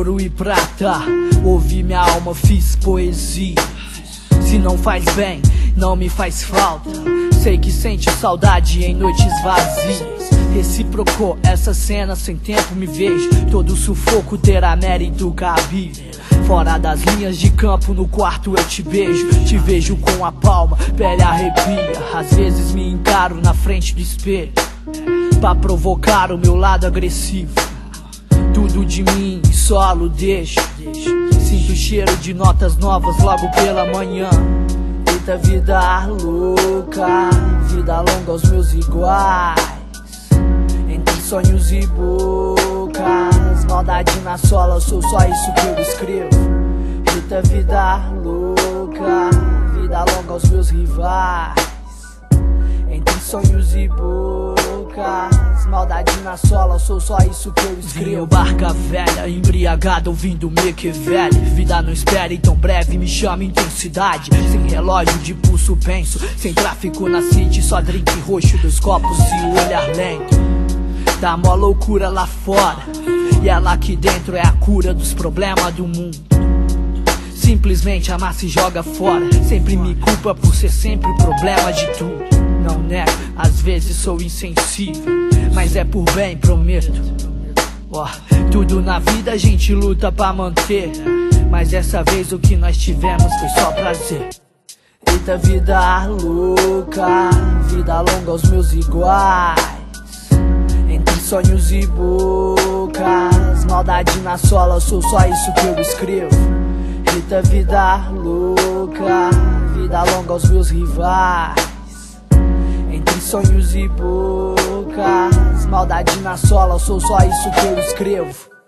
ouro e prata. Ouvi minha alma, fiz poesia. Se não faz bem, não me faz falta. Sei que sente saudade em noites vazias. Reciprocou essa cena, sem tempo me vejo. Todo sufoco terá mérito cabível. Fora das linhas de campo, no quarto eu te beijo. Te vejo com a palma, pele arrepia. Às vezes me encaro na frente do espelho. Pra provocar o meu lado agressivo. Tudo de mim, solo deixo. Sinto o cheiro de notas novas logo pela manhã. Eita vida louca, vida longa aos meus iguais. Entre sonhos e bocas, maldade na sola, sou só isso que eu escrevo. Eita vida louca, vida longa aos meus rivais. Entre sonhos e bocas, maldade na sola, sou só isso que eu escrevo. barca velha, embriagada, ouvindo Machiavelli. Vida não espera, então breve me chama intensidade. Sem relógio de pulso, penso. Sem tráfico na city, só drink roxo dos copos e o olhar lento. Tá mó loucura lá fora. E é lá que dentro é a cura dos problemas do mundo. Simplesmente amar se joga fora. Sempre me culpa por ser sempre o problema de tudo. Não nego, às vezes sou insensível. Mas é por bem, prometo. Ó, tudo na vida a gente luta pra manter. Mas dessa vez o que nós tivemos foi só prazer. Eita vida louca, vida longa aos meus iguais. Entre sonhos e bocas, maldade na sola, sou só isso que eu escrevo. Eita vida louca, vida longa aos meus rivais. Sonhos e bocas, maldade na sola, sou só isso que eu escrevo.